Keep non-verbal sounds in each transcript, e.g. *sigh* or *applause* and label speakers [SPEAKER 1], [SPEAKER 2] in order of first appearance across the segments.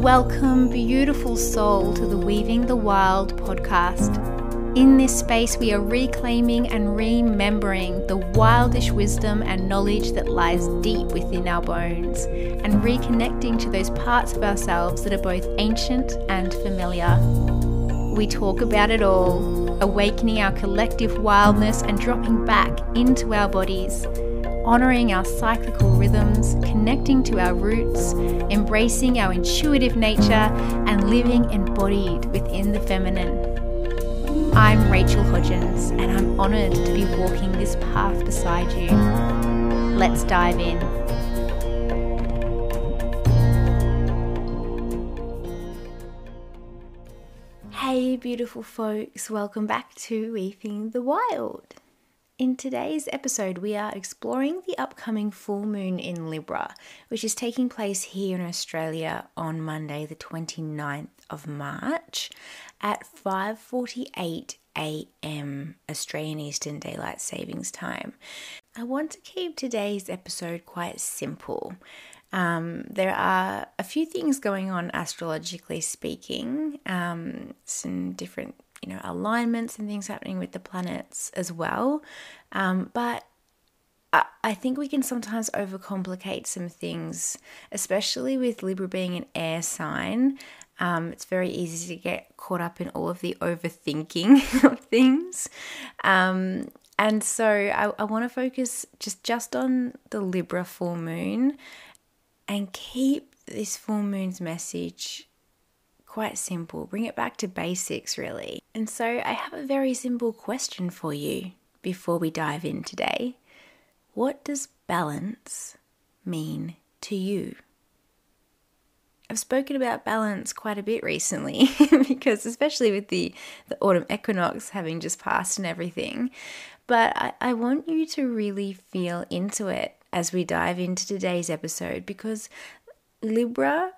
[SPEAKER 1] Welcome, beautiful soul, to the Weaving the Wild podcast. In this space, we are reclaiming and remembering the wildish wisdom and knowledge that lies deep within our bones, and reconnecting to those parts of ourselves that are both ancient and familiar. We talk about it all, awakening our collective wildness and dropping back into our bodies honouring our cyclical rhythms, connecting to our roots, embracing our intuitive nature, and living embodied within the feminine. I'm Rachel Hodgins, and I'm honoured to be walking this path beside you. Let's dive in. Hey, beautiful folks, welcome back to Weaving the Wild. In today's episode, we are exploring the upcoming full moon in Libra, which is taking place here in Australia on Monday, the 29th of March at 5:48 a.m. Australian Eastern Daylight Savings Time. I want to keep today's episode quite simple. Um, there are a few things going on astrologically speaking, um, some different you know alignments and things happening with the planets as well. Um, but I, think we can sometimes overcomplicate some things, especially with Libra being an air sign. Um, it's very easy to get caught up in all of the overthinking *laughs* of things. Um, and so I, I want to focus just, just on the Libra full moon and keep this full moon's message quite simple. Bring it back to basics, really. And so I have a very simple question for you before we dive in today. What does balance mean to you? I've spoken about balance quite a bit recently *laughs* because, especially with the, the autumn equinox having just passed and everything, but I, I want you to really feel into it as we dive into today's episode because Libra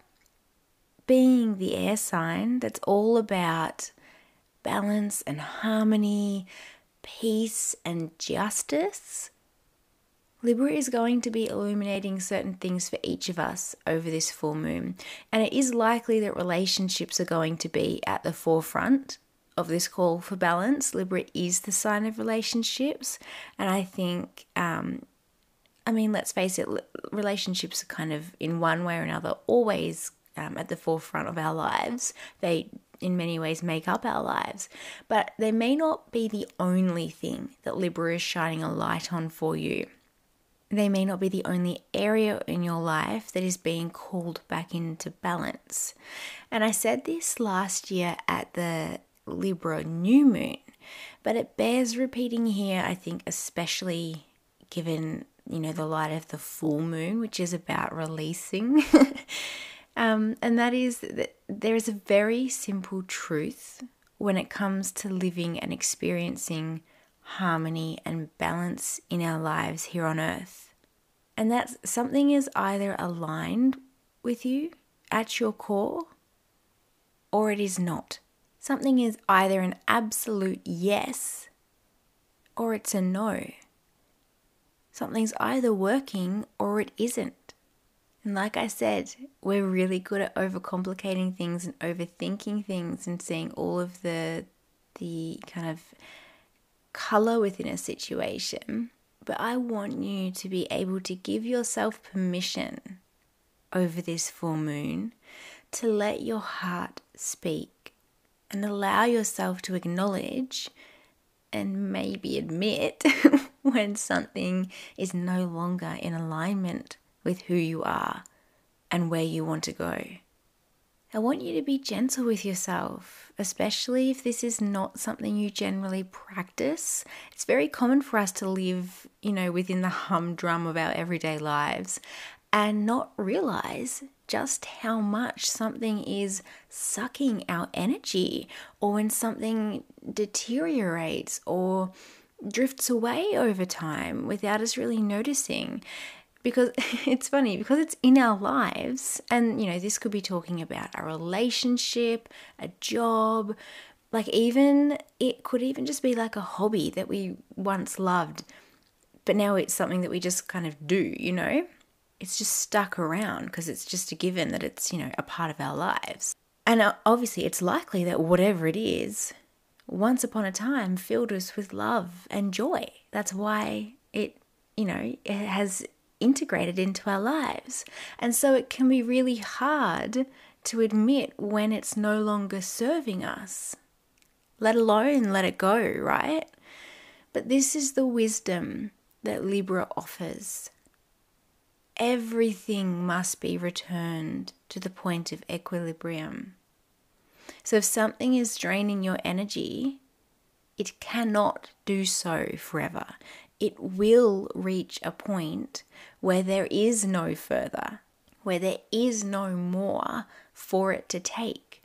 [SPEAKER 1] being the air sign that's all about balance and harmony, peace and justice, Libra is going to be illuminating certain things for each of us over this full moon. And it is likely that relationships are going to be at the forefront of this call for balance. Libra is the sign of relationships. And I think, um, I mean, let's face it, relationships are kind of, in one way or another, always um, at the forefront of our lives. They, in many ways, make up our lives. But they may not be the only thing that Libra is shining a light on for you. They may not be the only area in your life that is being called back into balance. And I said this last year at the Libra new moon, but it bears repeating here, I think, especially given, you know, the light of the full moon, which is about releasing. *laughs* Um, and that is that there is a very simple truth when it comes to living and experiencing harmony and balance in our lives here on earth. And that something is either aligned with you at your core or it is not. Something is either an absolute yes or it's a no. Something's either working or it isn't. And like I said, we're really good at overcomplicating things and overthinking things and seeing all of the the kind of color within a situation. But I want you to be able to give yourself permission over this full moon to let your heart speak and allow yourself to acknowledge and maybe admit *laughs* when something is no longer in alignment with who you are and where you want to go. I want you to be gentle with yourself, especially if this is not something you generally practice. It's very common for us to live, you know, within the humdrum of our everyday lives and not realize just how much something is sucking our energy or when something deteriorates or drifts away over time without us really noticing because *laughs* it's funny because it's in our lives and you know this could be talking about a relationship a job like even it could even just be like a hobby that we once loved but now it's something that we just kind of do you know it's just stuck around because it's just a given that it's, you know, a part of our lives. And uh, obviously, it's likely that whatever it is, once upon a time filled us with love and joy. That's why it, you know, it has integrated into our lives. And so it can be really hard to admit when it's no longer serving us, let alone let it go, right? But this is the wisdom that Libra offers. Everything must be returned to the point of equilibrium. So if something is draining your energy, it cannot do so forever. It will reach a point where there is no further, where there is no more for it to take.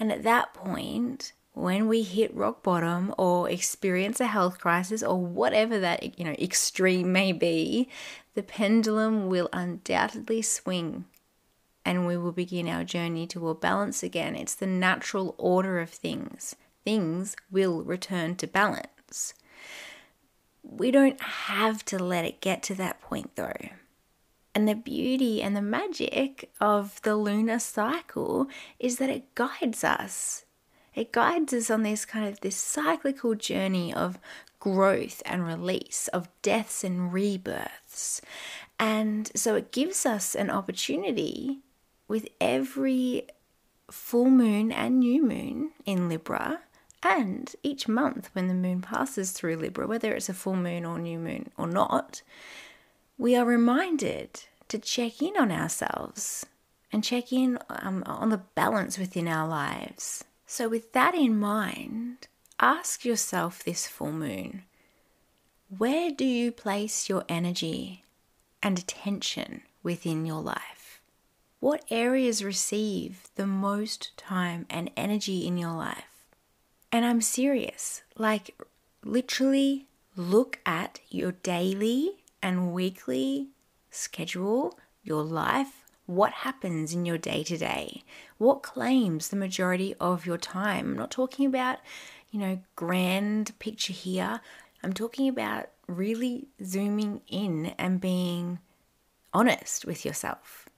[SPEAKER 1] And at that point, when we hit rock bottom or experience a health crisis or whatever that you know extreme may be the pendulum will undoubtedly swing and we will begin our journey toward balance again. It's the natural order of things. Things will return to balance we don't have to let it get to that point though and the beauty and the magic of the lunar cycle is that it guides us it guides us on this kind of this cyclical journey of growth and release, of deaths and rebirths. And so it gives us an opportunity with every full moon and new moon in Libra, and each month when the moon passes through Libra, whether it's a full moon or new moon or not, we are reminded to check in on ourselves and check in um, on the balance within our lives. So, with that in mind, ask yourself this full moon where do you place your energy and attention within your life? What areas receive the most time and energy in your life? And I'm serious, like literally look at your daily and weekly schedule, your life, what happens in your day to day, what claims the majority of your time. I'm not talking about, you know, grand picture here. I'm talking about really zooming in and being honest with yourself.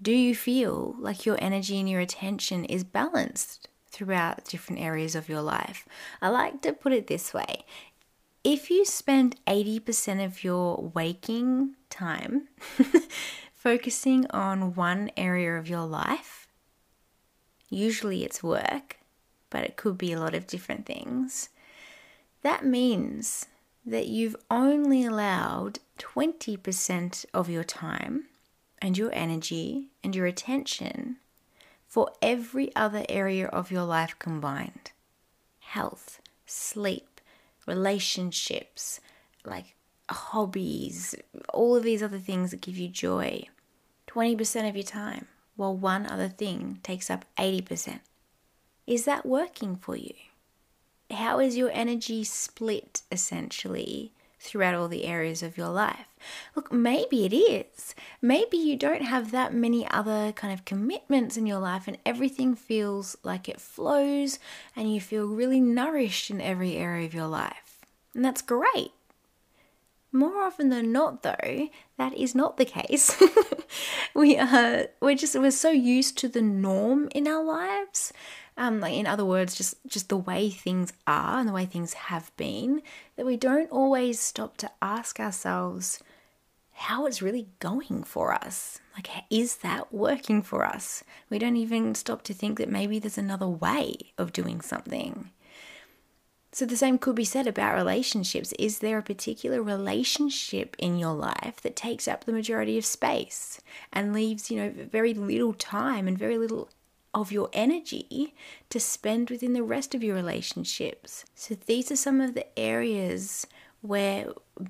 [SPEAKER 1] Do you feel like your energy and your attention is balanced throughout different areas of your life? I like to put it this way if you spend 80% of your waking time *laughs* focusing on one area of your life. Usually it's work, but it could be a lot of different things. That means that you've only allowed 20% of your time and your energy and your attention for every other area of your life combined health, sleep, relationships, like hobbies, all of these other things that give you joy. 20% of your time, while one other thing takes up 80%. Is that working for you? How is your energy split essentially throughout all the areas of your life? Look, maybe it is. Maybe you don't have that many other kind of commitments in your life and everything feels like it flows and you feel really nourished in every area of your life. And that's great. More often than not, though, that is not the case. *laughs* we are we're just we're so used to the norm in our lives. Um, like in other words, just just the way things are and the way things have been, that we don't always stop to ask ourselves how it's really going for us. Like, is that working for us? We don't even stop to think that maybe there's another way of doing something. So the same could be said about relationships. Is there a particular relationship in your life that takes up the majority of space and leaves, you know, very little time and very little of your energy to spend within the rest of your relationships? So these are some of the areas where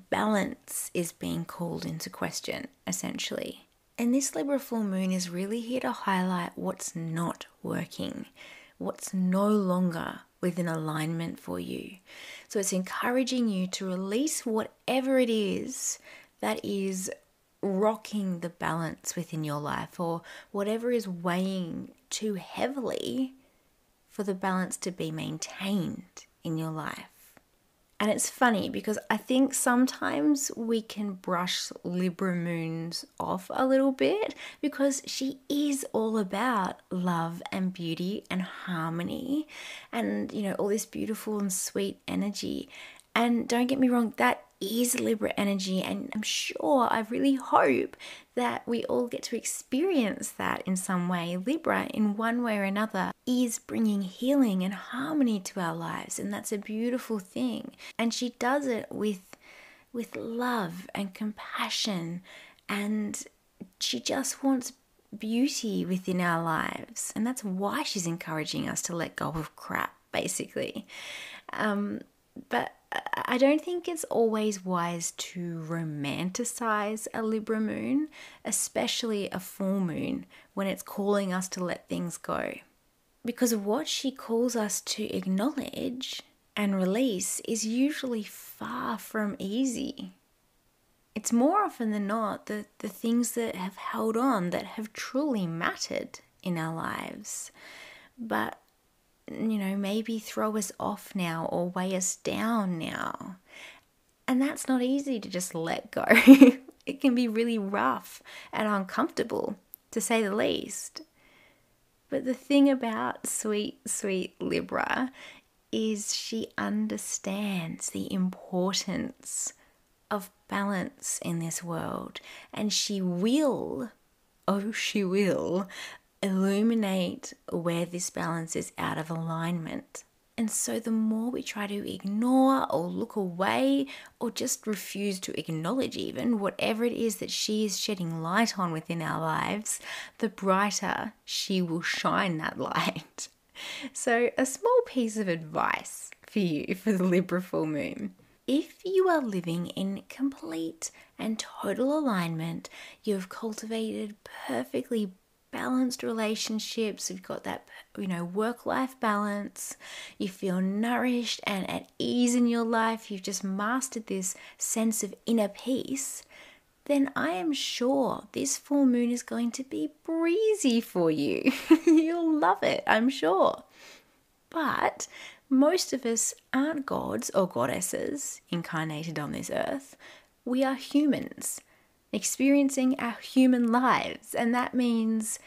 [SPEAKER 1] balance is being called into question, essentially. And this Libra full moon is really here to highlight what's not working, what's no longer within alignment for you. So it's encouraging you to release whatever it is that is rocking the balance within your life or whatever is weighing too heavily for the balance to be maintained in your life. And it's funny because I think sometimes we can brush Libra moons off a little bit because she is all about love and beauty and harmony and, you know, all this beautiful and sweet energy. And don't get me wrong, that is Libra energy, and I'm sure, I really hope that we all get to experience that in some way. Libra, in one way or another, is bringing healing and harmony to our lives, and that's a beautiful thing. And she does it with with love and compassion, and she just wants beauty within our lives, and that's why she's encouraging us to let go of crap, basically. Um, but I don't think it's always wise to romanticize a Libra moon, especially a full moon, when it's calling us to let things go. Because what she calls us to acknowledge and release is usually far from easy. It's more often than not the, the things that have held on that have truly mattered in our lives. But you know, maybe throw us off now or weigh us down now. And that's not easy to just let go. *laughs* it can be really rough and uncomfortable, to say the least. But the thing about sweet, sweet Libra is she understands the importance of balance in this world and she will, oh, she will illuminate where this balance is out of alignment. And so, the more we try to ignore or look away or just refuse to acknowledge, even whatever it is that she is shedding light on within our lives, the brighter she will shine that *laughs* light. So, a small piece of advice for you for the Libra full moon. If you are living in complete and total alignment, you have cultivated perfectly balanced relationships, you've got that, you know, work life balance, you feel nourished and at ease in your life, you've just mastered this sense of inner peace, then I am sure this full moon is going to be breezy for you. *laughs* You'll love it, I'm sure. But most of us aren't gods or goddesses incarnated on this earth. We are humans experiencing our human lives, and that means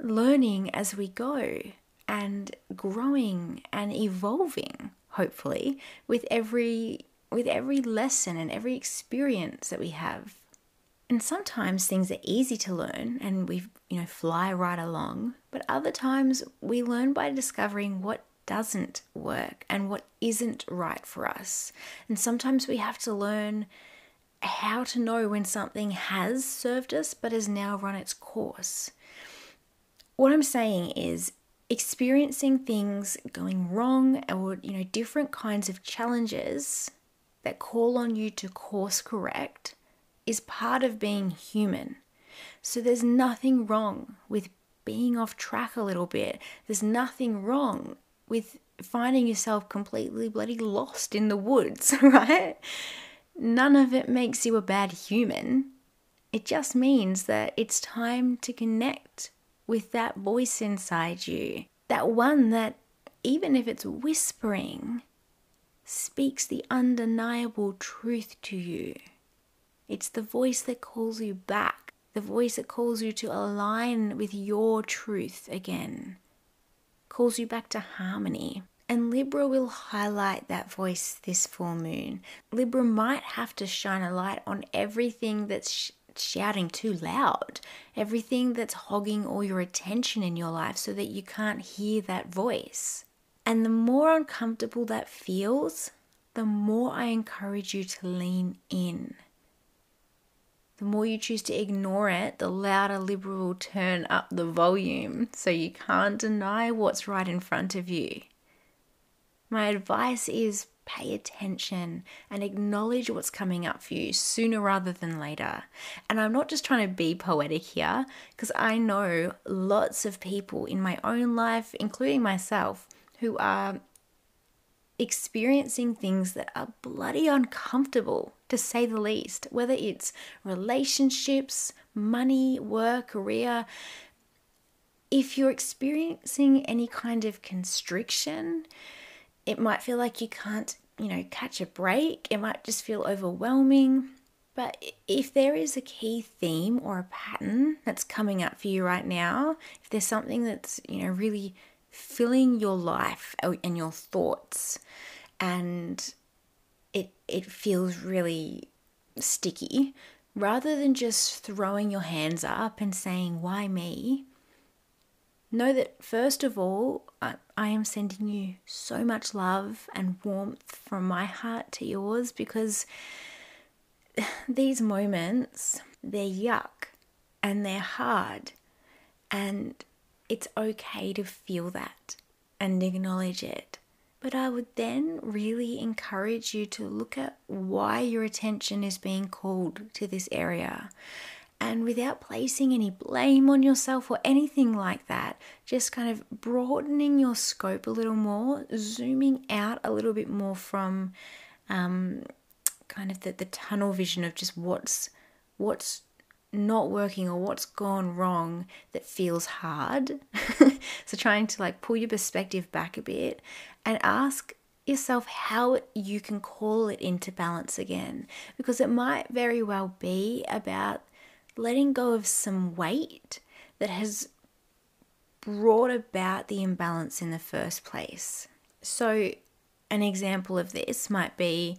[SPEAKER 1] learning as we go and growing and evolving hopefully with every with every lesson and every experience that we have. And sometimes things are easy to learn and we you know fly right along but other times we learn by discovering what doesn't work and what isn't right for us. And sometimes we have to learn how to know when something has served us but has now run its course. What I'm saying is experiencing things going wrong or you know different kinds of challenges that call on you to course correct is part of being human. So there's nothing wrong with being off track a little bit. There's nothing wrong with finding yourself completely bloody lost in the woods, *laughs* right? None of it makes you a bad human. It just means that it's time to connect with that voice inside you. That one that, even if it's whispering, speaks the undeniable truth to you. It's the voice that calls you back, the voice that calls you to align with your truth again, calls you back to harmony. And Libra will highlight that voice this full moon. Libra might have to shine a light on everything that's sh- shouting too loud, everything that's hogging all your attention in your life so that you can't hear that voice. And the more uncomfortable that feels, the more I encourage you to lean in. The more you choose to ignore it, the louder Libra will turn up the volume so you can't deny what's right in front of you. My advice is pay attention and acknowledge what's coming up for you sooner rather than later. And I'm not just trying to be poetic here, because I know lots of people in my own life, including myself, who are experiencing things that are bloody uncomfortable, to say the least, whether it's relationships, money, work, career. If you're experiencing any kind of constriction, it might feel like you can't you know, catch a break. It might just feel overwhelming. But if there is a key theme or a pattern that's coming up for you right now, if there's something that's, you know, really filling your life uh, and your thoughts and it it feels really sticky, rather than just throwing your hands up and saying, Why me? Know that first of all, I, I am sending you so much love and warmth from my heart to yours because *sighs* these moments, they're yuck and they're hard. And it's okay to feel that and acknowledge it. But I would then really encourage you to look at why your attention is being called to this area. And without placing any blame on yourself or anything like that, just kind of broadening your scope a little more, zooming out a little bit more from um, kind of the, the tunnel vision of just what's what's not working or what's gone wrong that feels hard. *laughs* so trying to like pull your perspective back a bit and ask yourself how you can call it into balance again because it might very well be about letting go of some weight that has brought about the imbalance in the first place. So an example of this might be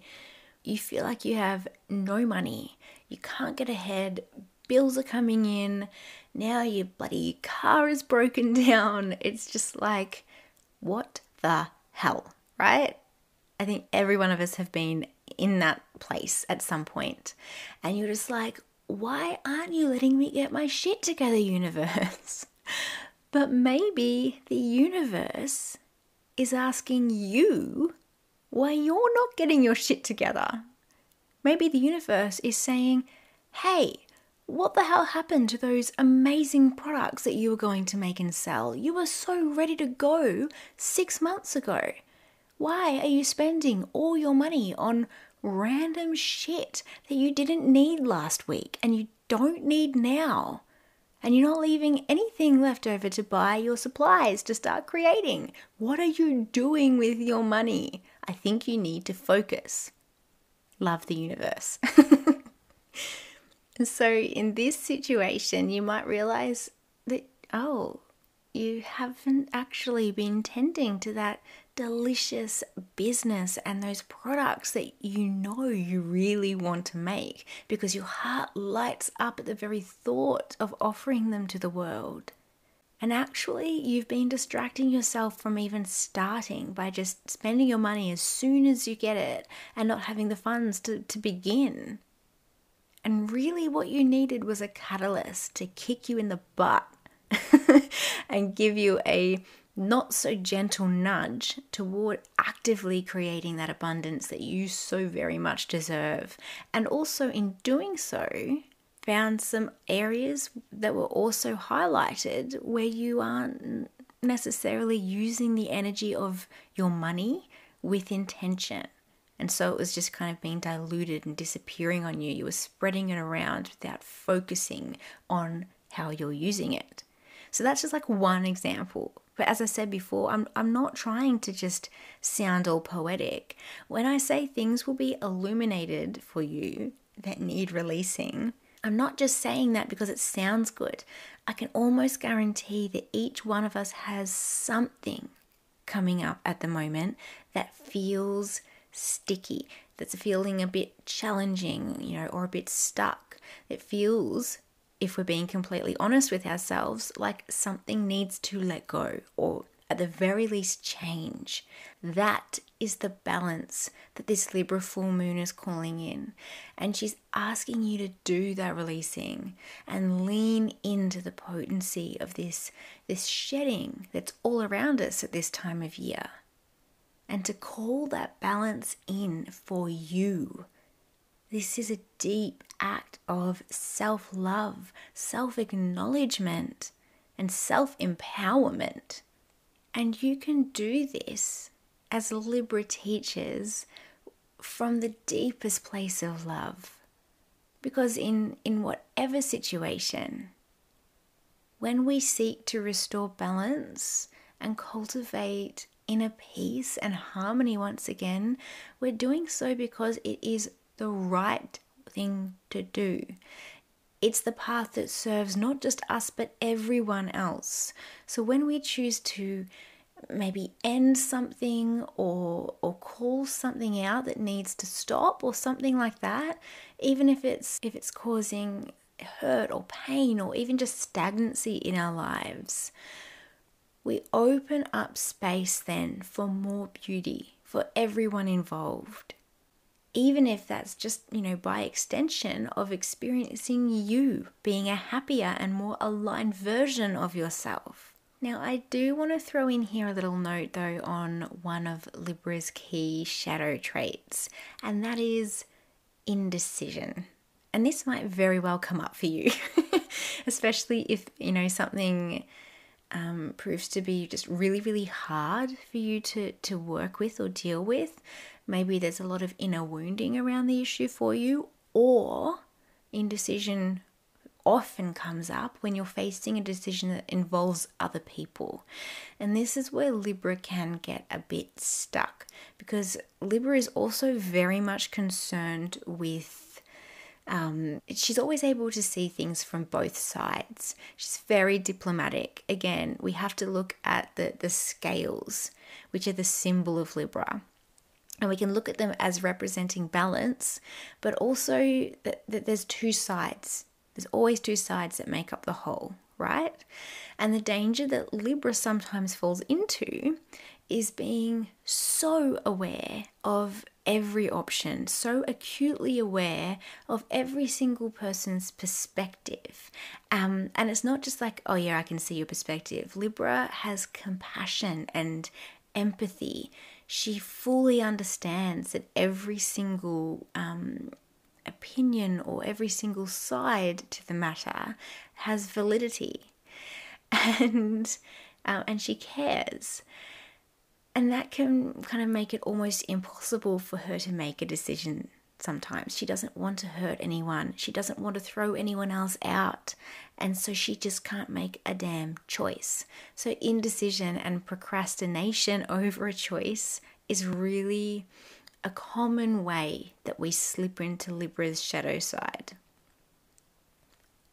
[SPEAKER 1] you feel like you have no money, you can't get ahead, bills are coming in, now your bloody car is *laughs* broken down. It's just like, what the hell, right? I think every one of us have been in that place at some. And you're just like, why aren't you letting me get my shit together, universe? *laughs* but maybe the universe is asking you why you're not getting your shit together. Maybe the universe is saying, hey, what the hell happened to those amazing products that you were going to make and sell? You were so ready to go six months ago. Why are you spending all your money on random shit that you didn't need last week and you don't need now? And you're not leaving anything left over to buy your supplies to start creating. What are you doing with your money? I think you need to focus. Love the universe. *laughs* so, in this situation, you might realize that, oh, you haven't actually been tending to that delicious business and those products that you know you really want to make because your heart lights up at the very thought of offering them to the world. And actually, you've been distracting yourself from even starting by just spending your money as soon as you get it and not having the funds to, to begin. And really, what you needed was a catalyst to kick you in the butt *laughs* and give you a not so gentle nudge toward actively creating that abundance that you so very much deserve. And also, in doing so, found some areas that were also highlighted where you aren't necessarily using the energy of your money with intention. And so it was just kind of being diluted and disappearing on you. You were spreading it around without focusing on how you're using it. So that's just like one example. But as I said before, I'm, I'm not trying to just sound all poetic. When I say things will be illuminated for you that need releasing, I'm not just saying that because it sounds good. I can almost guarantee that each one of us has something coming up at the moment that feels sticky, that's feeling a bit challenging, you know, or a bit stuck. It feels, if we're being completely honest with ourselves, like something needs to let go or at the very least change. That is the balance that this Libra full moon is calling in. And she's asking you to do that releasing and lean into the potency of this, this shedding that's all around us at this time of year and to call that balance in for you. This is a deep act of self love, self acknowledgement, and self empowerment. And you can do this as Libra teachers from the deepest place of love. Because in, in whatever situation, when we seek to restore balance and cultivate inner peace and harmony once again, we're doing so because it is the right thing to do. It's the path that serves not just us, but everyone else. So when we choose to maybe end something or or call something out that needs to stop or something like that even if it's if it's causing hurt or pain or even just stagnancy in our lives we open up space then for more beauty for everyone involved even if that's just, you know, by extension of experiencing you being a happier and more aligned version of yourself. Now, I do want to throw in here a little note though on one of Libra's key shadow traits, and that is indecision. And this might very well come up for you, *laughs* especially if you know something um, proves to be just really, really hard for you to, to work with or deal with. Maybe there's a lot of inner wounding around the issue for you, or indecision often comes up when you're facing a decision that involves other people. And this is where Libra can get a bit stuck because Libra is also very much concerned with. Um, she's always able to see things from both sides. She's very diplomatic. Again, we have to look at the, the scales, which are the symbol of Libra and we can look at them as representing balance, but also that, that, there's two sides there's always two sides that make up the whole, right? And the danger that Libra sometimes falls into is being so aware of every option, so acutely aware of every single person's perspective. Um, and it's not just like, oh, yeah, I can see your perspective. Libra has compassion and empathy. She fully understands that every single um, opinion or every single side to the matter has validity. *laughs* And uh, and she cares. And that can kind of make it almost impossible for her to make a decision sometimes. She doesn't want to hurt anyone. She doesn't want to throw anyone else out and so she just can't make a damn choice so indecision and procrastination *laughs* over a choice is really a common way that we slip into Libra's shadow side.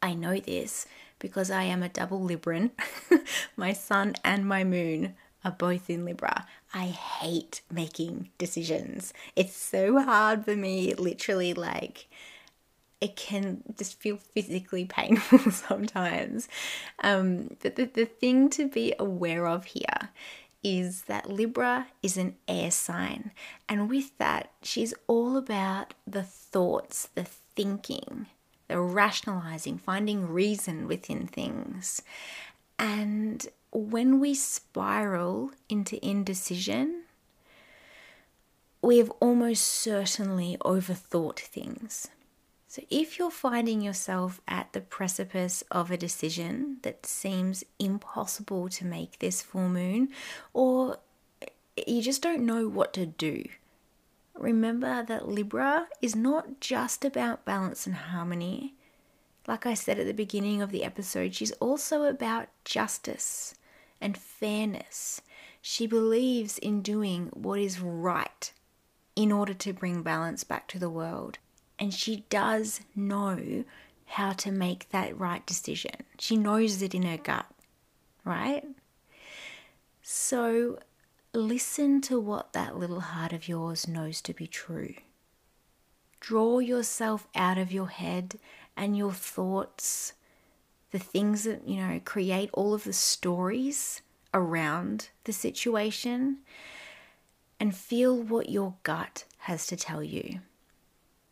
[SPEAKER 1] I know this because I am a double Libran. *laughs* my sun and my moon are both in Libra. I hate making decisions. It's so hard for me, literally, like, it can just feel physically painful *laughs* sometimes. Um, but the, the thing to be aware of here is that Libra is an air sign. And with that, she's all about the thoughts, the thinking, the rationalizing, finding reason within things. And when we spiral into indecision, we have almost certainly overthought things. So, if you're finding yourself at the precipice of a decision that seems impossible to make this full moon, or you just don't know what to do, remember that Libra is not just about balance and harmony. Like I said at the beginning of the episode, she's also about justice and fairness. She believes in doing what is right in order to bring balance back to the world and she does know how to make that right decision. She knows it in her gut, right? So listen to what that little heart of yours knows to be true. Draw yourself out of your head and your thoughts, the things that, you know, create all of the stories around the situation, and feel what your gut has to tell you.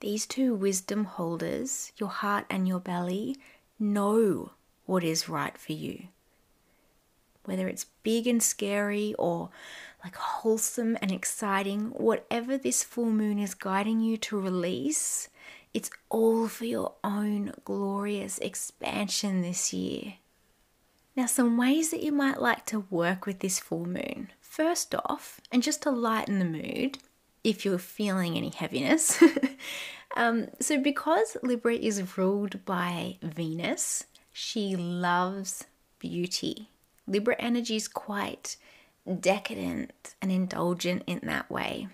[SPEAKER 1] These two wisdom holders, your heart and your belly, know what is right for you. Whether it's big and scary or like wholesome and exciting, whatever this full moon is guiding you to release, it's all for your own glorious expansion this year. Now, some ways that you might like to work with this full moon. First off, and just to lighten the mood, if you're feeling any heaviness. *laughs* um, so, because Libra is ruled by Venus, she loves beauty. Libra energy is quite decadent and indulgent in that way.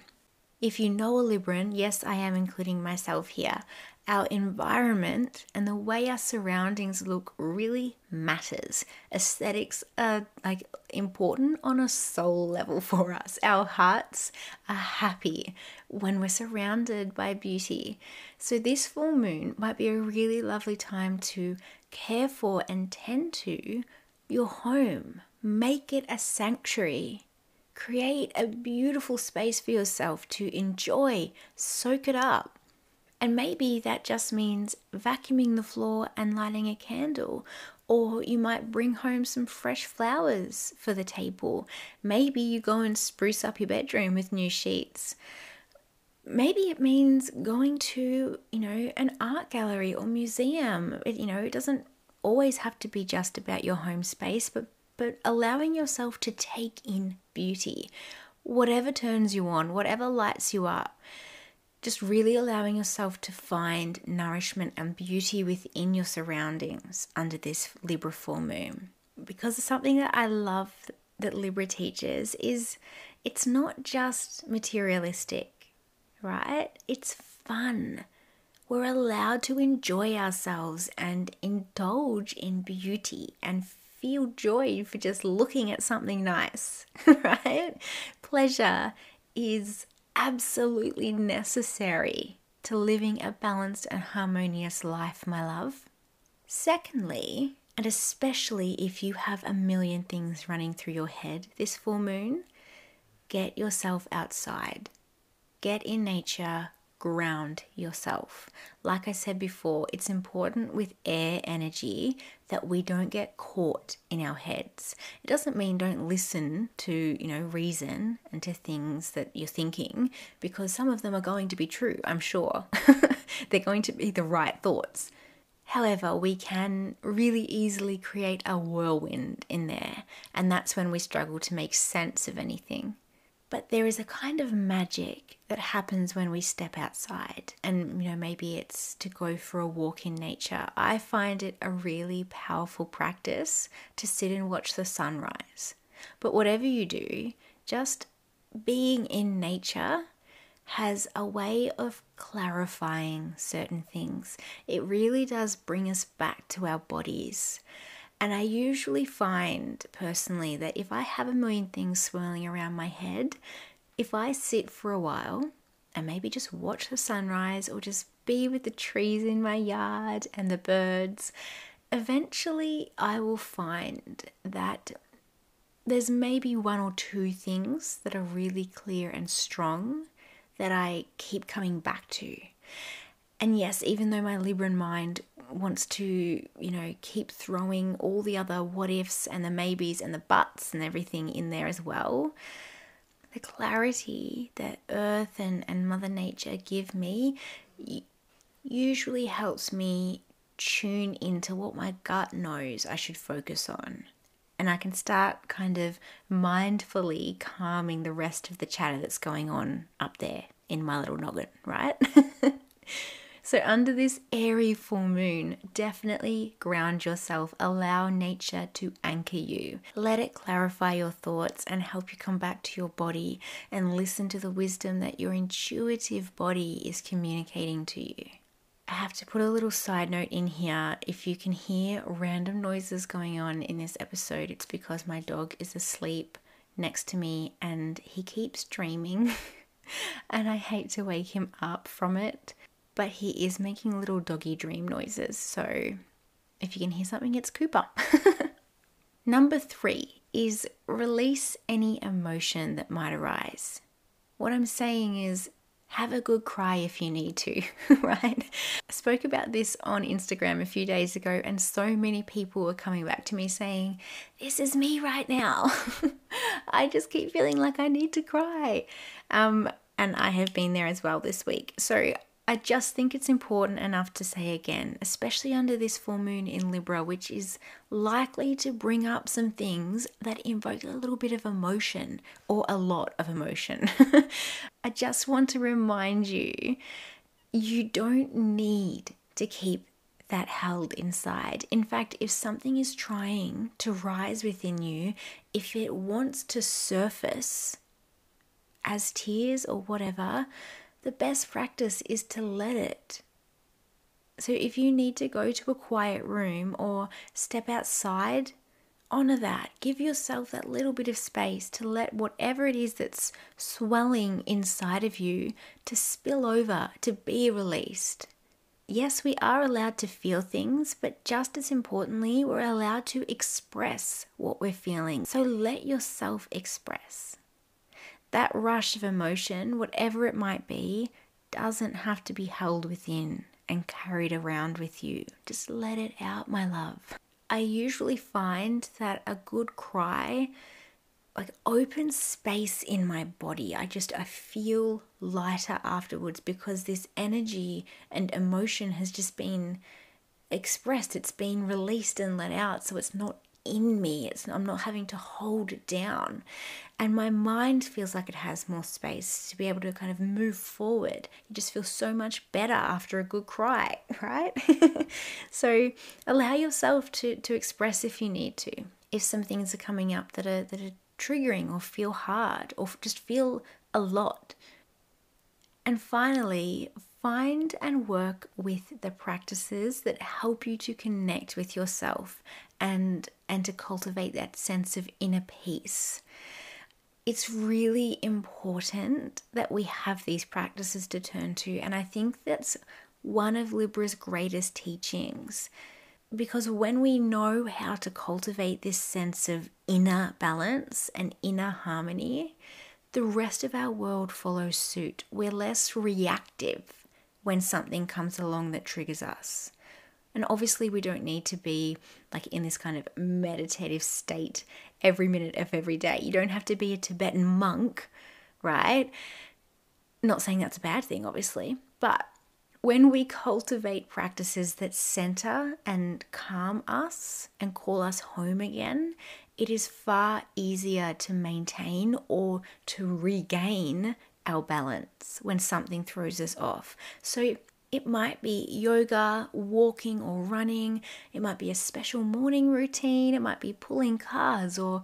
[SPEAKER 1] If you know a Libran, yes, I am including myself here, our environment and the way our surroundings look really matters. Aesthetics are like important on a soul level *laughs* for us. Our hearts are happy when we're surrounded by beauty. So, this full moon might be a really lovely time to care for and tend to your home. Make it a sanctuary. Create a beautiful space for yourself to enjoy, soak it up and maybe that just means vacuuming the floor and lighting a candle. Or you might bring home some fresh flowers for the table. Maybe you go and spruce up your bedroom with new sheets. Maybe it means going to, you know, an art gallery or museum. It, you know, it doesn't always have to be just about your home space, but but allowing yourself to take in beauty. Whatever turns you on, whatever lights you up just really allowing yourself to find nourishment and beauty within your surroundings under this Libra full moon. Because something that I love that Libra teaches is it's not just materialistic, right? It's fun. We're allowed to enjoy ourselves and indulge in beauty and feel joy for just looking at something nice, *laughs* right? Pleasure is absolutely necessary to living a balanced and harmonious life, my love. Secondly, and especially if you have a million things running through your head this full moon, get yourself outside. Get in nature, ground yourself. Like I said before, it's important with air energy that we don't get caught in our heads. It doesn't mean don't listen to, you know, reason and to things that you're thinking because some of them are going to be true, I'm sure. *laughs* They're going to be the right thoughts. However, we can really easily create a whirlwind in there, and that's when we struggle to make sense of anything. But there is a kind of magic that happens when we step outside. And, you know, maybe it's to go for a walk in nature. I find it a really powerful practice to sit and watch the sunrise. But whatever you do, just being in nature has a way of clarifying certain things. It really does bring us back to our bodies. And I usually find personally that if I have a million things swirling around my head, if I sit for a while and maybe just watch the sunrise or just be with the trees in my yard and the birds, eventually I will find that there's maybe one or two things that are really clear and strong that I keep coming back to. And yes, even though my Libran mind wants to, you know, keep throwing all the other what ifs and the maybes and the buts and everything in there as well, the clarity that Earth and, and Mother Nature give me usually helps me tune into what my gut knows I should focus on. And I can start kind of mindfully calming the rest of the chatter that's going on up there in my little noggin, right? *laughs* So, under this airy full moon, definitely ground yourself. Allow nature to anchor you. Let it clarify your thoughts and help you come back to your body and listen to the wisdom that your intuitive body is communicating to you. I have to put a little side note in here. If you can hear random noises going on in this episode, it's because my dog is asleep next to me and he keeps dreaming. *laughs* and I hate to wake him up from it but he is making little doggy dream noises. So if you can hear something, it's Cooper. *laughs* Number three is release any emotion that might arise. What I'm saying is have a good cry if you need to, *laughs* right? I spoke about this on Instagram a few days ago, and so many people were coming back to me saying, This is me right now. *laughs* I just keep feeling like I need to cry. Um, and I have been there as well this week. So I just think it's important enough to say again, especially under this full moon in Libra, which is likely to bring up some things that invoke a little bit of emotion or a lot of emotion. *laughs* I just want to remind you you don't need to keep that held inside. In fact, if something is trying to rise within you, if it wants to surface as tears or whatever, the best practice is to let it. So if you need to go to a quiet room or step outside, honor that. Give yourself that little bit of space to let whatever it is that's swelling inside of you to spill over, to be released. Yes, we are allowed to feel things, but just as importantly, we're allowed to express what we're feeling. So let yourself express. That rush of emotion, whatever it might be, doesn't have to be held within and carried around with you. Just let it out, my love. I usually find that a good cry like open space in my body. I just I feel lighter afterwards because this energy and emotion has just been expressed. It's been released and let out, so it's not in me. It's I'm not having to hold it down. And my mind feels like it has more space to be able to kind of move forward. You just feel so much better after a good cry, *laughs* right? *laughs* so allow yourself to to express if you need to. If some things are coming up that are that are triggering or feel hard or just feel a lot. And finally, find and work with the practices that help you to connect with yourself and and to cultivate that sense of inner peace. It's really important that we have these practices to turn to and I think that's one of Libra's greatest teachings because when we know how to cultivate this sense of inner balance and inner harmony, the rest of our world follows suit. We're less reactive when something comes along that triggers us. And obviously, we don't need to be like in this kind of meditative state every minute of every day. You don't have to be a Tibetan monk, right? Not saying that's a bad thing, obviously, but when we cultivate practices that center and calm us and call us home again, it is far easier to maintain or to regain our balance when something throws us off. So it might be yoga, walking, or running. It might be a special morning routine. It might be pulling cars or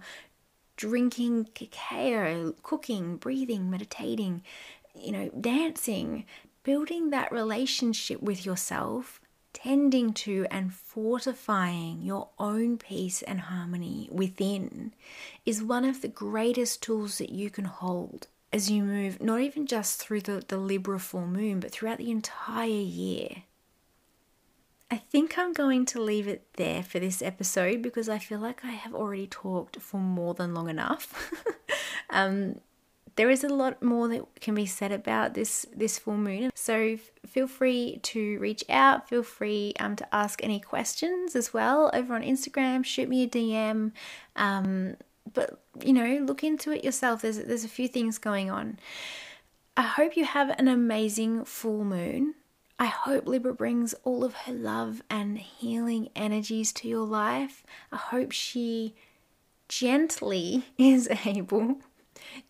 [SPEAKER 1] drinking cacao, cooking, breathing, meditating, you know, dancing, building that relationship with yourself, tending to and fortifying your own peace and harmony within is one of the greatest tools that you can hold as you move, not even just through the, the Libra full moon, but throughout the entire year. I think I'm going to leave it there for this episode because I feel like I have already talked for more than long enough. *laughs* um, there is a lot more that can be said about this this full moon so f- feel free to reach out feel free um, to ask any questions as well over on instagram shoot me a dm um, but you know look into it yourself. There's there's a few things going on. I hope you have an amazing full moon. I hope Libra brings all of her love and healing energies to your life. I hope she gently *laughs* is able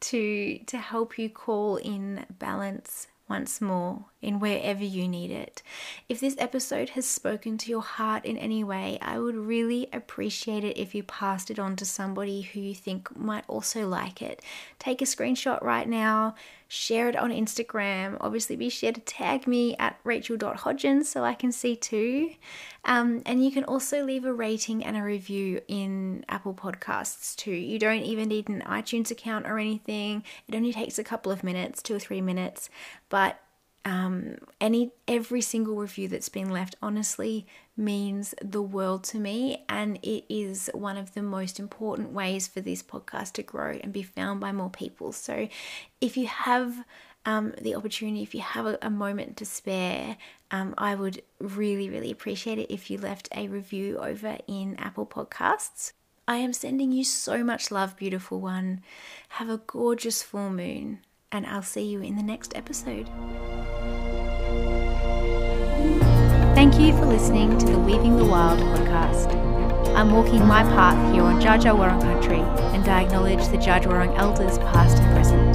[SPEAKER 1] to to help you call in balance once more in wherever you need it. If this episode has spoken to your heart in any way, I would really appreciate it if you passed it on to somebody who you think might also like it. Take a screenshot right now, share it on Instagram. Obviously, be sure to tag me at rachel.hodgins so I can see too. Um, and you can also leave a rating and a review in Apple Podcasts too. You don't even need an iTunes account or anything, it only takes a couple of minutes, two or three minutes. But um, any every single review that's been left honestly means the world to me and it is one of the most important ways for this podcast to grow and be found by more people. So if you have um, the opportunity if you have a, a moment to spare um, i would really really appreciate it if you left a review over in apple podcasts. I am sending you so much love beautiful one. Have a gorgeous full moon and I'll see you in the next episode. Thank you for listening to the Weaving the Wild podcast. I'm walking my path here on Dja country and I acknowledge the Dja elders past and present.